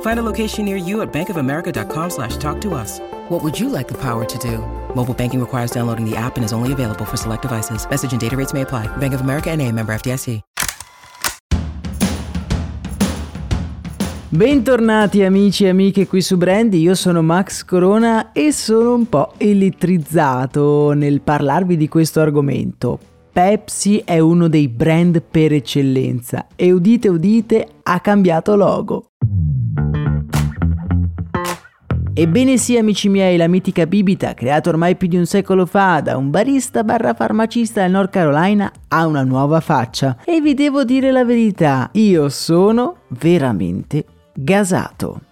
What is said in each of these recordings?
Find a location near you at bankofamerica.com slash talk to us. What would you like the power to do? Mobile banking requires downloading the app and is only available for select devices. Message and data rates may apply. Bank of America and a member FDIC. Bentornati amici e amiche qui su Brandy, io sono Max Corona e sono un po' elettrizzato nel parlarvi di questo argomento. Pepsi è uno dei brand per eccellenza e udite udite ha cambiato logo. Ebbene sì, amici miei, la mitica bibita, creata ormai più di un secolo fa da un barista barra farmacista del North Carolina, ha una nuova faccia. E vi devo dire la verità, io sono veramente gasato.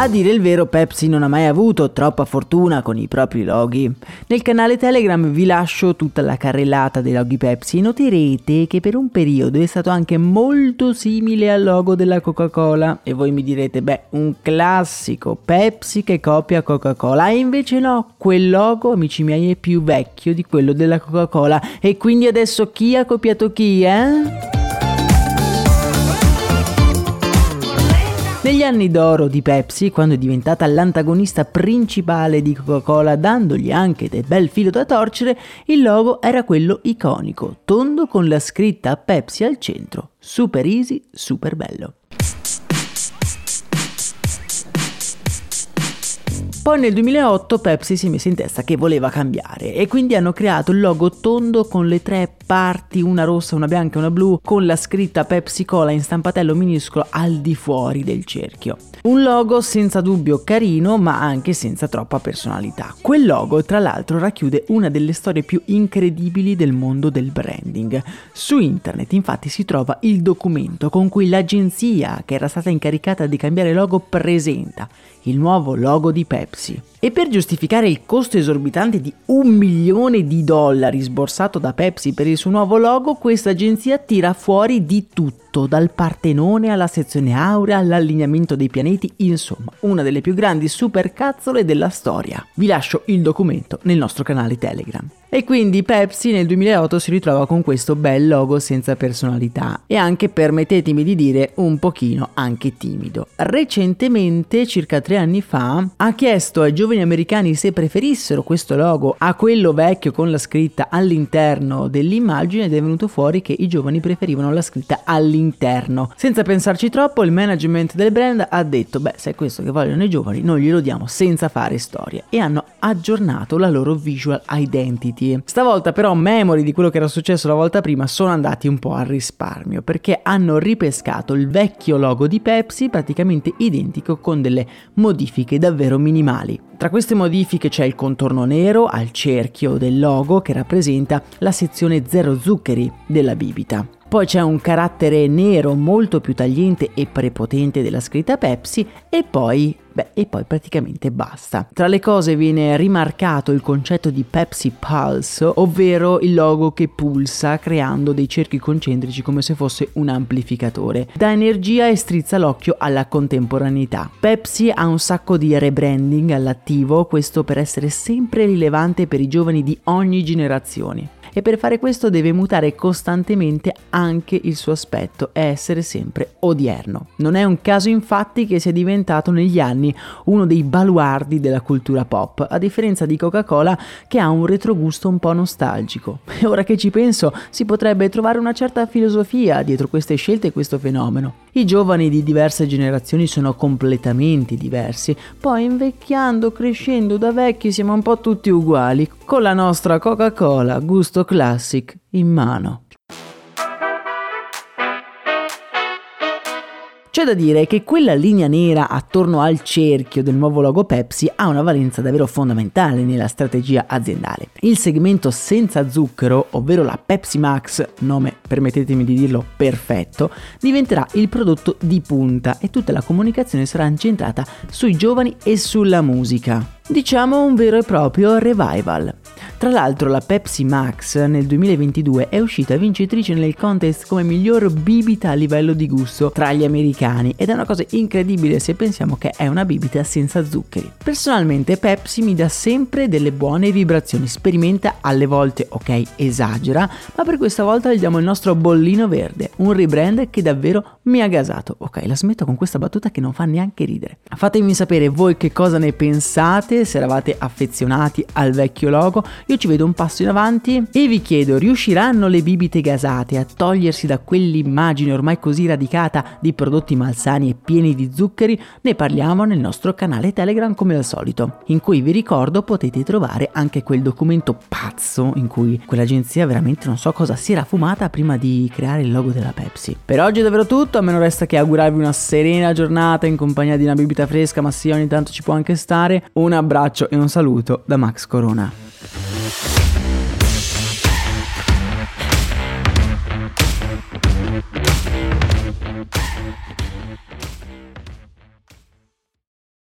A dire il vero, Pepsi non ha mai avuto troppa fortuna con i propri loghi. Nel canale Telegram vi lascio tutta la carrellata dei loghi Pepsi e noterete che per un periodo è stato anche molto simile al logo della Coca-Cola. E voi mi direte, beh, un classico Pepsi che copia Coca-Cola. E invece no, quel logo, amici miei, è più vecchio di quello della Coca-Cola. E quindi adesso chi ha copiato chi, eh? Negli anni d'oro di Pepsi, quando è diventata l'antagonista principale di Coca-Cola, dandogli anche del bel filo da torcere, il logo era quello iconico, tondo con la scritta Pepsi al centro. Super easy, super bello. Poi nel 2008 Pepsi si è messa in testa che voleva cambiare e quindi hanno creato il logo tondo con le tre parti, una rossa, una bianca e una blu, con la scritta Pepsi Cola in stampatello minuscolo al di fuori del cerchio. Un logo senza dubbio carino ma anche senza troppa personalità. Quel logo tra l'altro racchiude una delle storie più incredibili del mondo del branding. Su internet infatti si trova il documento con cui l'agenzia che era stata incaricata di cambiare logo presenta il nuovo logo di Pepsi. E per giustificare il costo esorbitante di un milione di dollari sborsato da Pepsi per il suo nuovo logo, questa agenzia tira fuori di tutto, dal Partenone alla sezione aurea all'allineamento dei pianeti, insomma, una delle più grandi supercazzole della storia. Vi lascio il documento nel nostro canale Telegram. E quindi Pepsi nel 2008 si ritrova con questo bel logo senza personalità e anche, permettetemi di dire, un pochino anche timido. Recentemente, circa tre anni fa, ha chiesto ai giovani americani se preferissero questo logo a quello vecchio con la scritta all'interno dell'immagine ed è venuto fuori che i giovani preferivano la scritta all'interno. Senza pensarci troppo, il management del brand ha detto, beh, se è questo che vogliono i giovani, noi glielo diamo senza fare storia e hanno aggiornato la loro visual identity. Stavolta però memori di quello che era successo la volta prima sono andati un po' al risparmio perché hanno ripescato il vecchio logo di Pepsi praticamente identico con delle modifiche davvero minimali. Tra queste modifiche c'è il contorno nero al cerchio del logo che rappresenta la sezione zero zuccheri della bibita. Poi c'è un carattere nero molto più tagliente e prepotente della scritta Pepsi e poi Beh, e poi praticamente basta. Tra le cose viene rimarcato il concetto di Pepsi Pulse, ovvero il logo che pulsa creando dei cerchi concentrici come se fosse un amplificatore. Dà energia e strizza l'occhio alla contemporaneità. Pepsi ha un sacco di rebranding all'attivo, questo per essere sempre rilevante per i giovani di ogni generazione e per fare questo deve mutare costantemente anche il suo aspetto e essere sempre odierno. Non è un caso infatti che sia diventato negli anni uno dei baluardi della cultura pop, a differenza di Coca-Cola che ha un retrogusto un po' nostalgico. E ora che ci penso, si potrebbe trovare una certa filosofia dietro queste scelte e questo fenomeno. I giovani di diverse generazioni sono completamente diversi, poi invecchiando, crescendo da vecchi siamo un po' tutti uguali, con la nostra Coca-Cola gusto classic in mano. C'è da dire che quella linea nera attorno al cerchio del nuovo logo Pepsi ha una valenza davvero fondamentale nella strategia aziendale. Il segmento senza zucchero, ovvero la Pepsi Max, nome permettetemi di dirlo perfetto, diventerà il prodotto di punta e tutta la comunicazione sarà incentrata sui giovani e sulla musica. Diciamo un vero e proprio revival. Tra l'altro la Pepsi Max nel 2022 è uscita vincitrice nel contest come miglior bibita a livello di gusto tra gli americani ed è una cosa incredibile se pensiamo che è una bibita senza zuccheri. Personalmente Pepsi mi dà sempre delle buone vibrazioni, sperimenta alle volte, ok, esagera, ma per questa volta gli diamo il nostro bollino verde, un rebrand che davvero mi ha gasato. Ok, la smetto con questa battuta che non fa neanche ridere. Fatemi sapere voi che cosa ne pensate, se eravate affezionati al vecchio logo io ci vedo un passo in avanti e vi chiedo, riusciranno le bibite gasate a togliersi da quell'immagine ormai così radicata di prodotti malsani e pieni di zuccheri? Ne parliamo nel nostro canale Telegram come al solito, in cui vi ricordo potete trovare anche quel documento pazzo in cui quell'agenzia veramente non so cosa si era fumata prima di creare il logo della Pepsi. Per oggi è davvero tutto, a me non resta che augurarvi una serena giornata in compagnia di una bibita fresca, ma sì, ogni tanto ci può anche stare. Un abbraccio e un saluto da Max Corona.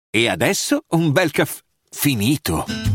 E adesso un bel caffè finito.